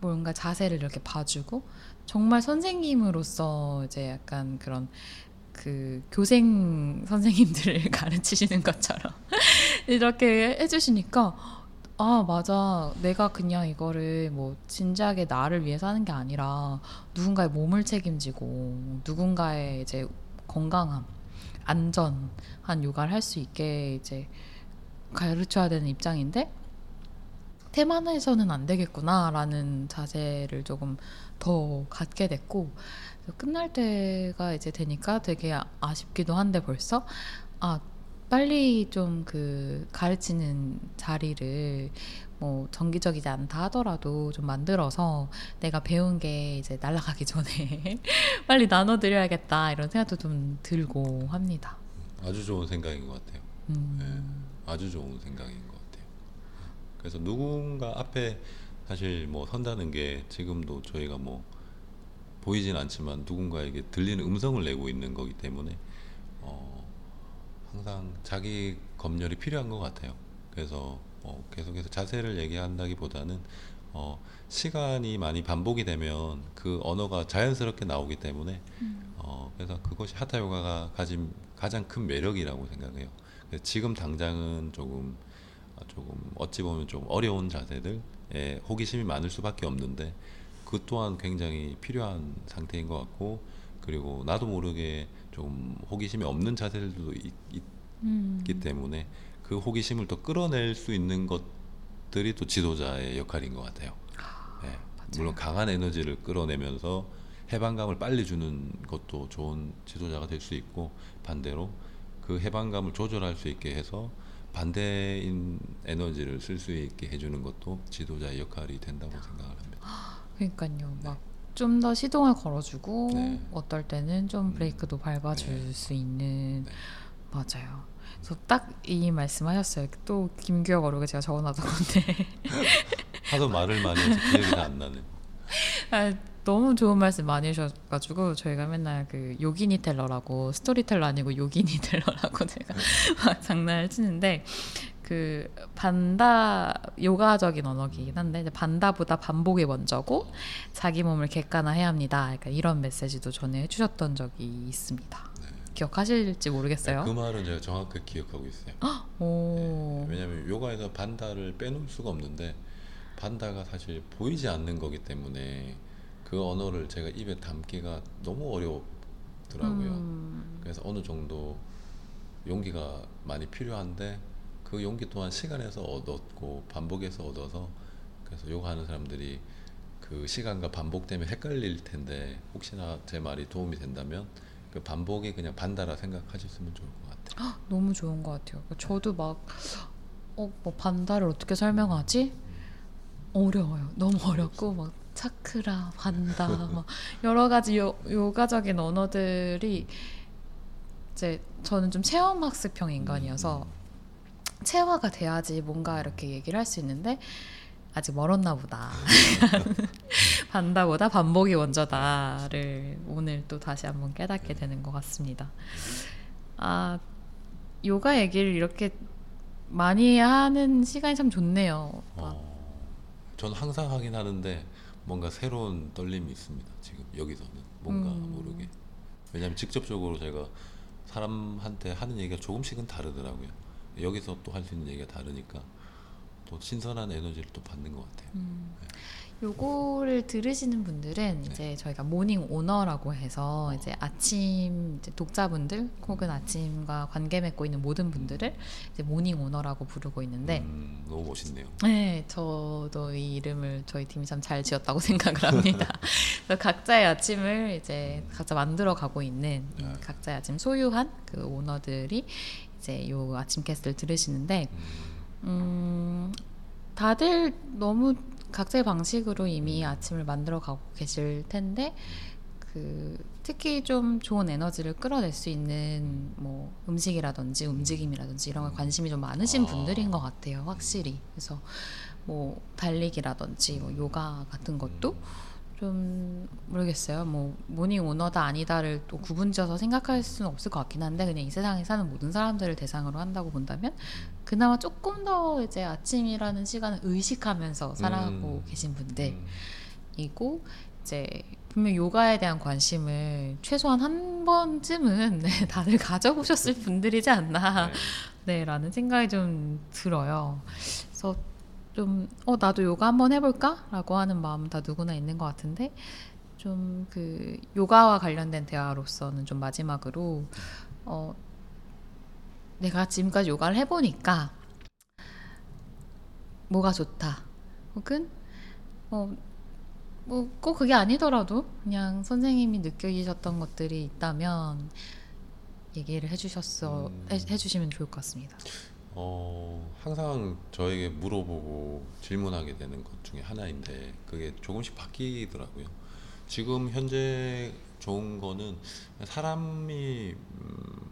뭔가 자세를 이렇게 봐주고 정말 선생님으로서 이제 약간 그런 그 교생 선생님들을 가르치시는 것처럼 이렇게 해주시니까 아 맞아. 내가 그냥 이거를 뭐 진지하게 나를 위해서 하는 게 아니라 누군가의 몸을 책임지고 누군가의 이제 건강함 안전한 요가를 할 수 있게 이제 가르쳐야 되는 입장인데 테마에서는 안 되겠구나라는 자세를 조금 더 갖게 됐고 끝날 때가 이제 되니까 되게 아- 아쉽기도 한데 벌써? 아 빨리 좀 그 가르치는 자리를 뭐 정기적이지 않다 하더라도 좀 만들어서 내가 배운 게 이제 날아가기 전에 빨리 나눠드려야겠다 이런 생각도 좀 들고 합니다. 아주 좋은 생각인 것 같아요. 음. 네, 아주 좋은 생각인 것 같아요. 그래서 누군가 앞에 사실 뭐 선다는 게 지금도 저희가 뭐 보이진 않지만 누군가에게 들리는 음성을 내고 있는 거기 때문에 어, 항상 자기 검열이 필요한 것 같아요. 그래서 어, 계속해서 자세를 얘기한다기보다는 어, 시간이 많이 반복이 되면 그 언어가 자연스럽게 나오기 때문에 어, 그래서 그것이 하타 요가가 가진 가장 큰 매력이라고 생각해요. 지금 당장은 조금 어, 조금 어찌 보면 좀 어려운 자세들에 호기심이 많을 수밖에 없는데 그 또한 굉장히 필요한 상태인 것 같고 그리고 나도 모르게 좀 호기심이 없는 자세들도 있, 음. 있기 때문에 그 호기심을 또 끌어낼 수 있는 것들이 또 지도자의 역할인 것 같아요. 네. 물론 강한 에너지를 끌어내면서 해방감을 빨리 주는 것도 좋은 지도자가 될 수 있고 반대로 그 해방감을 조절할 수 있게 해서 반대인 에너지를 쓸 수 있게 해주는 것도 지도자의 역할이 된다고 생각을 합니다. 그러니까요. 막 좀 더 시동을 걸어주고 네. 어떨 때는 좀 음. 브레이크도 밟아줄 네. 수 있는 네. 맞아요. 그래서 딱 이 말씀하셨어요. 또 김규혁 어록에 제가 적어놨던 건데 하도 말을 많이 해서 기억이 다 안 나는. 아, 너무 좋은 말씀 많이 해주셔가지고 저희가 맨날 그 yogini teller라고 스토리텔러 아니고 yogini teller라고 제가 막 장난을 치는데 그 반다 요가적인 언어이긴 한데 반다보다 반복이 먼저고 자기 몸을 객관화해야 합니다. 약간 이런 메시지도 전에 해주셨던 적이 있습니다. 기억하실지 모르겠어요. 그 말은 제가 정확하게 기억하고 있어요. 오, 왜냐하면 요가에서 반다를 빼놓을 수가 없는데 반다가 사실 보이지 않는 거기 때문에 그 언어를 제가 입에 담기가 너무 어렵더라고요. 음, 그래서 어느 정도 용기가 많이 필요한데 그 용기 또한 시간에서 얻었고 반복해서 얻어서 그래서 요가 하는 사람들이 그 시간과 반복 때문에 헷갈릴 텐데 혹시나 제 말이 도움이 된다면 그 반복이 그냥 반다라 생각하셨으면 좋을 것 같아요. 너무 좋은 것 같아요. 저도 막, 어, 뭐 반다를 어떻게 설명하지? 어려워요. 너무 어렵고, 막, 차크라, 반다, 막, 여러 가지 요, 요가적인 언어들이, 이제, 저는 좀 체험학습형 인간이어서, 체화가 돼야지 뭔가 이렇게 얘기를 할 수 있는데, 아직 멀었나 보다. 반다보다 반복이 먼저다를 오늘 또 다시 한번 깨닫게 되는 것 같습니다. 아, 요가 얘기를 이렇게 많이 하는 시간이 참 좋네요. 막, 어, 저는 항상 하긴 하는데 뭔가 새로운 떨림이 있습니다. 지금 여기서는 뭔가 음. 모르게 왜냐하면 직접적으로 제가 사람한테 하는 얘기가 조금씩은 다르더라고요. 여기서 또 할 수 있는 얘기가 다르니까 또 신선한 에너지를 또 받는 것 같아요. 음. 요거를 들으시는 분들은 네. 이제 저희가 모닝 오너라고 해서 이제 아침 이제 독자분들 혹은 아침과 관계 맺고 있는 모든 분들을 이제 morning owner라고 부르고 있는데 음, 너무 멋있네요. 네, 저도 이 이름을 저희 팀이 참 잘 지었다고 생각을 합니다. 각자의 아침을 이제 각자 만들어 가고 있는 음, 네. 각자의 아침 소유한 그 오너들이 이제 요 아침 캐스트를 들으시는데 음, 음, 다들 너무 각자의 방식으로 이미 아침을 만들어 가고 계실 텐데 그 특히 좀 좋은 에너지를 끌어낼 수 있는 뭐 음식이라든지 움직임이라든지 이런 걸 관심이 좀 많으신 아. 분들인 것 같아요 확실히. 그래서 뭐 달리기라든지 뭐 요가 같은 것도 좀 모르겠어요. 뭐 morning owner다 아니다를 또 구분지어서 생각할 수는 없을 것 같긴 한데 그냥 이 세상에 사는 모든 사람들을 대상으로 한다고 본다면 그나마 조금 더 이제 아침이라는 시간을 의식하면서 살아가고 음. 계신 음, 분들이고 이제 분명 요가에 대한 관심을 최소한 한 번쯤은 네, 다들 가져보셨을 분들이지 않나 네. 네 라는 생각이 좀 들어요. 그래서 좀 어 나도 요가 한번 해볼까 라고 하는 마음 다 누구나 있는 것 같은데 좀 그 요가와 관련된 대화로서는 좀 마지막으로 어 내가 지금까지 요가를 해보니까 뭐가 좋다 혹은 뭐꼭 그게 아니더라도 그냥 선생님이 느껴지셨던 것들이 있다면 얘기를 해주셨어 음. 해, 해주시면 좋을 것 같습니다. 어, 항상 저에게 물어보고 질문하게 되는 것 중에 하나인데 그게 조금씩 바뀌더라고요. 지금 현재 좋은 거는 사람이 음,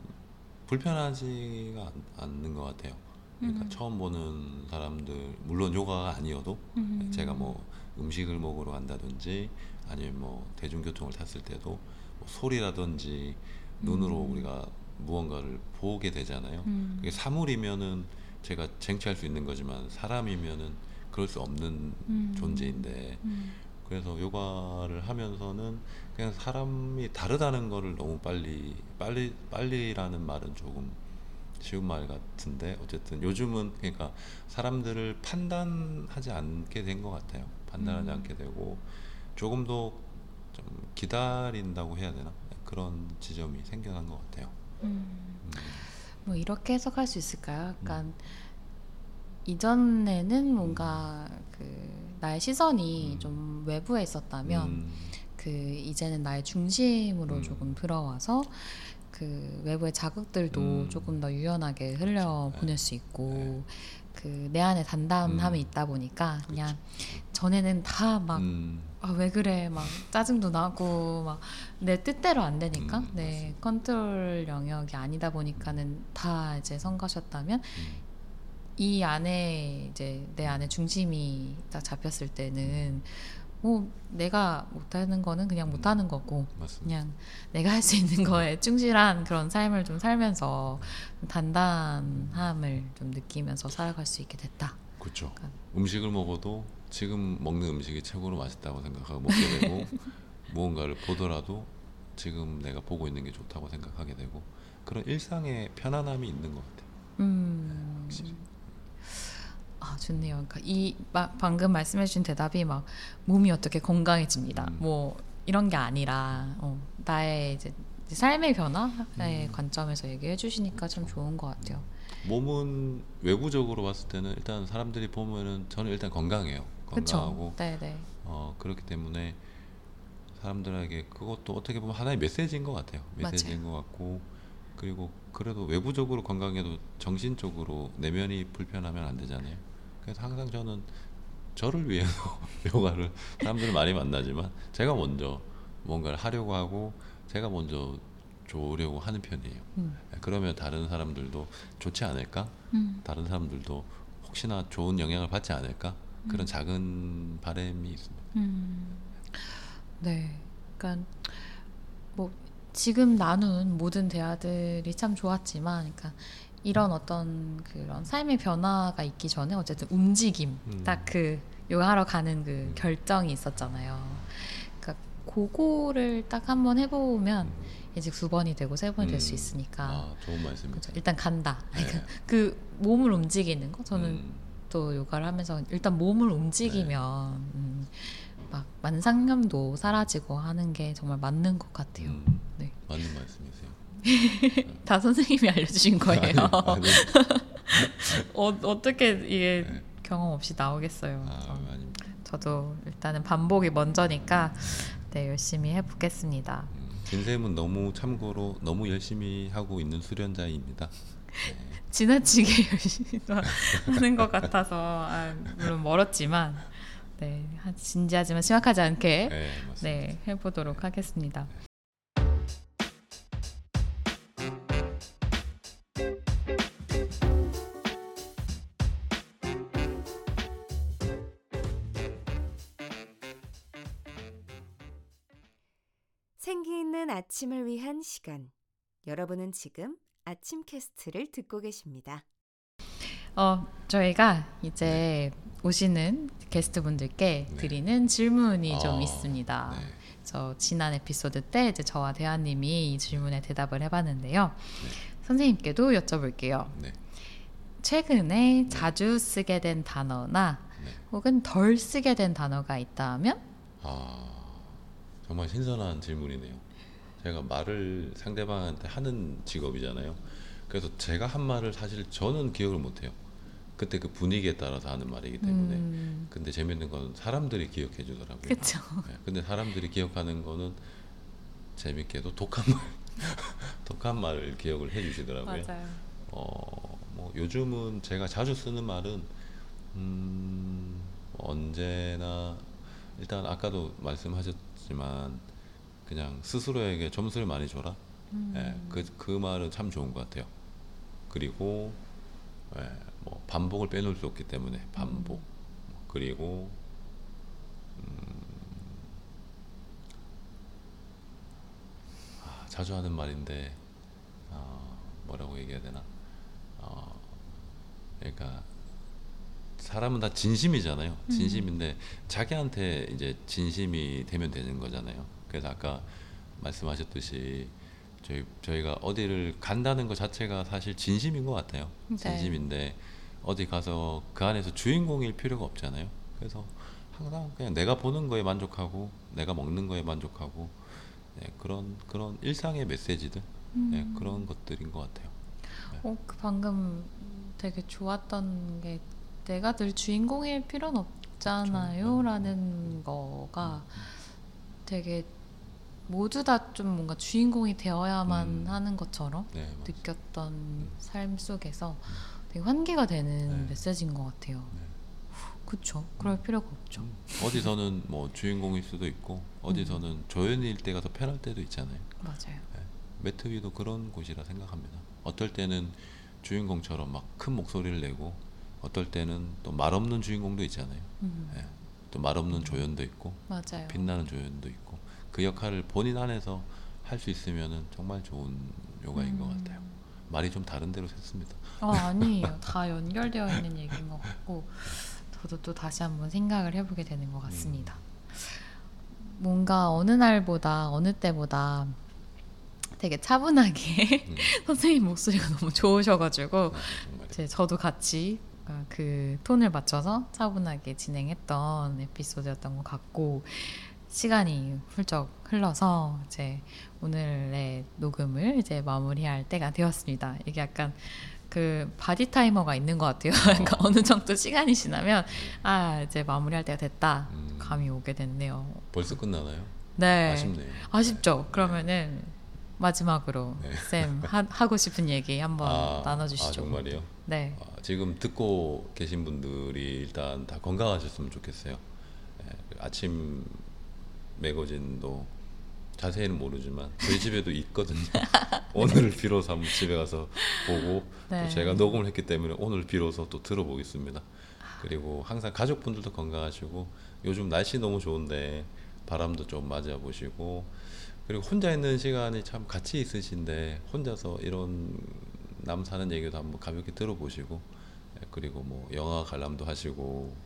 불편하지가 않, 않는 것 같아요. 그러니까 음. 처음 보는 사람들 물론 요가가 아니어도 음. 제가 뭐 음식을 먹으러 간다든지 아니면 뭐 대중교통을 탔을 때도 뭐 소리라든지 눈으로 음. 우리가 무언가를 보게 되잖아요. 음. 그게 사물이면은 제가 쟁취할 수 있는 거지만 사람이면은 그럴 수 없는 음. 존재인데 음. 그래서 요가를 하면서는 그냥 사람이 다르다는 거를 너무 빨리 빨리 빨리라는 말은 조금 쉬운 말 같은데 어쨌든 요즘은 그러니까 사람들을 판단하지 않게 된 것 같아요. 판단하지 음. 않게 되고 조금 더 좀 기다린다고 해야 되나 그런 지점이 생겨난 것 같아요. 음. 음. 뭐 이렇게 해석할 수 있을까요? 약간 이전에는 뭔가 그 나의 시선이 음. 좀 외부에 있었다면 음. 그 이제는 나의 중심으로 음. 조금 들어와서 그 외부의 자극들도 음. 조금 더 유연하게 흘려 네. 보낼 수 있고 네. 그 내 안에 단단함이 음. 있다 보니까 그냥 전에는 다막 음. 아, 왜 그래 막 짜증도 나고 막 내 뜻대로 안 되니까 음, 내 맞습니다. 컨트롤 영역이 아니다 보니까는 다 이제 성가셨다면 음. 이 안에 이제 내 안에 중심이 딱 잡혔을 때는 뭐 내가 못하는 거는 그냥 못하는 거고 맞습니다. 그냥 내가 할 수 있는 거에 충실한 그런 삶을 좀 살면서 좀 단단함을 좀 느끼면서 살아갈 수 있게 됐다. 그렇죠. 약간. 음식을 먹어도 지금 먹는 음식이 최고로 맛있다고 생각하고 먹게 되고 무언가를 보더라도 지금 내가 보고 있는 게 좋다고 생각하게 되고 그런 일상의 편안함이 있는 것 같아요. 음. 확실히. 아 좋네요. 그러니까 이막 방금 말씀해주신 대답이 막 몸이 어떻게 건강해집니다. 음. 뭐 이런 게 아니라 어, 나의 이제 삶의 변화의 음. 관점에서 얘기해 주시니까 참 좋은 것 같아요. 몸은 외부적으로 봤을 때는 일단 사람들이 보면은 저는 일단 건강해요. 건강하고 그렇죠. 네네. 어, 그렇기 때문에 사람들에게 그것도 어떻게 보면 하나의 메시지인 것 같아요. 메시지인 것 같고 그리고 그래도 외부적으로 건강해도 정신적으로 내면이 불편하면 안 되잖아요. 그래서 항상 저는 저를 위해서 요가를 사람들을 많이 만나지만 제가 먼저 뭔가를 하려고 하고 제가 먼저 좋으려고 하는 편이에요. 음. 그러면 다른 사람들도 좋지 않을까? 음. 다른 사람들도 혹시나 좋은 영향을 받지 않을까? 그런 음. 작은 바람이 있습니다. 음. 네. 그러니까 뭐 지금 나눈 모든 대화들이 참 좋았지만, 그러니까 이런 어떤 그런 삶의 변화가 있기 전에 어쨌든 움직임 음. 딱그 요가하러 가는 그 음. 결정이 있었잖아요. 그러니까 그거를 딱 한번 해보면 음. 이제 두 번이 되고 세 번이 될수 음. 있으니까 아 좋은 말씀이세요. 그죠. 일단 간다. 네. 그 몸을 움직이는 거 저는 음, 또 요가를 하면서 일단 몸을 움직이면 음, 막 만상염도 사라지고 하는 게 정말 맞는 것 같아요. 음, 네. 맞는 말씀이세요. 다 선생님이 알려주신 거예요. 아니, 아니, 어, 어떻게 이게 네. 경험 없이 나오겠어요. 아, 어. 저도 일단은 반복이 먼저니까 네 열심히 해보겠습니다. 음, 진쌤은 너무 참고로 너무 열심히 하고 있는 수련자입니다. 지나치게 열심히 하는 것 같아서 아, 물론 멀었지만 네 한- 진지하지만 심각하지 않게 네. 네 해보도록 하겠습니다. 아침을 위한 시간. 여러분은 지금 아침 캐스트를 듣고 계십니다. 어 저희가 이제 오시는 게스트분들께 네. 드리는 질문이 좀 아, 있습니다. 네. 저 지난 에피소드 때 이제 저와 대한님이 이 질문에 대답을 해봤는데요. 네. 선생님께도 여쭤볼게요. 네. 최근에 자주 쓰게 된 단어나 네. 혹은 덜 쓰게 된 단어가 있다면? 아 정말 신선한 질문이네요. 제가 말을 상대방한테 하는 직업이잖아요. 그래서 제가 한 말을 사실 저는 기억을 못해요. 그때 그 분위기에 따라서 하는 말이기 때문에. 음, 근데 재밌는 건 사람들이 기억해 주더라고요. 그쵸. 네, 근데 사람들이 기억하는 거는 재밌게도 독한 말, 독한 말을 기억을 해 주시더라고요. 맞아요. 어, 뭐 요즘은 제가 자주 쓰는 말은 음, 언제나 일단 아까도 말씀하셨지만 그냥 스스로에게 점수를 많이 줘라. 음, 예, 그, 그 말은 참 좋은 것 같아요. 그리고 예, 뭐 반복을 빼놓을 수 없기 때문에 반복. 그리고 음, 아, 자주 하는 말인데 어, 뭐라고 얘기해야 되나? 어, 그러니까 사람은 다 진심이잖아요. 진심인데 자기한테 이제 진심이 되면 되는 거잖아요. 그래서 아까 말씀하셨듯이 저희 저희가 어디를 간다는 것 자체가 사실 진심인 것 같아요. 네. 진심인데 어디 가서 그 안에서 주인공일 필요가 없잖아요. 그래서 항상 그냥 내가 보는 거에 만족하고 내가 먹는 거에 만족하고 네, 그런 그런 일상의 메시지들 네, 음. 그런 것들인 것 같아요. 어, 그 방금 되게 좋았던 게 내가 늘 주인공일 필요는 없잖아요 그렇죠. 라는 거가 되게 모두 다 좀 뭔가 주인공이 되어야만 음. 하는 것처럼 네. 느꼈던 삶 속에서 되게 환기가 되는 네. 메시지인 것 같아요. 네. 그쵸. 그럴 필요가 없죠. 음, 어디서는 뭐 주인공일 수도 있고 어디서는 조연일 때가 더 편할 때도 있잖아요. 맞아요. 매트 위도 그런 곳이라 생각합니다. 어떨 때는 주인공처럼 막 큰 목소리를 내고 어떨 때는 또 말 없는 주인공도 있잖아요. 음, 예. 또말 없는 조연도 있고 맞아요. 빛나는 조연도 있고 그 역할을 본인 안에서 할 수 있으면은 정말 좋은 요가인 것 음. 같아요. 말이 좀 다른 데로 샜습니다. 어, 아니에요. 다 연결되어 있는 얘기인 것 같고 저도 또 다시 한번 생각을 해보게 되는 것 같습니다. 뭔가 어느 날보다 어느 때보다 되게 차분하게 음, 선생님 목소리가 너무 좋으셔가지고 정말 이제 저도 같이 어, 그 톤을 맞춰서 차분하게 진행했던 에피소드였던 것 같고 시간이 훌쩍 흘러서 이제 오늘의 녹음을 이제 마무리할 때가 되었습니다. 이게 약간 그 body timer가 있는 것 같아요. 그러니까 어느 정도 시간이 지나면 아 이제 마무리할 때가 됐다 음. 감이 오게 됐네요. 벌써 끝나나요? 네, 아쉽네요. 아쉽죠. 그러면은 마지막으로 네. 쌤 하, 하고 싶은 얘기 한번 아, 나눠주시죠. 아, 정말이요? 네. 아, 지금 듣고 계신 분들이 일단 다 건강하셨으면 좋겠어요. 예, 그 아침 매거진도 자세히는 모르지만 저희 집에도 있거든요. 오늘 비로소 한번 집에 가서 보고 네. 또 제가 녹음을 했기 때문에 오늘 비로소 또 들어보겠습니다. 그리고 항상 가족분들도 건강하시고 요즘 날씨 너무 좋은데 바람도 좀 맞아 보시고 그리고 혼자 있는 시간이 참 같이 있으신데 혼자서 이런 남 사는 얘기도 한번 가볍게 들어보시고 예, 그리고 뭐 영화 관람도 하시고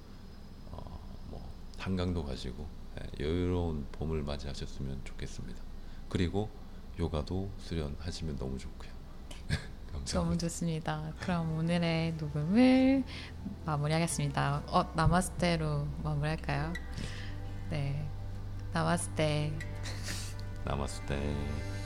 어, 한강도 가시고 예, 여유로운 봄을 맞이하셨으면 좋겠습니다. 그리고 요가도 수련하시면 너무 좋고요. 감사합니다. 너무 좋습니다. 그럼 오늘의 녹음을 마무리하겠습니다. 어, 나마스테로 마무리할까요? 네. 나마스테. 나마스테.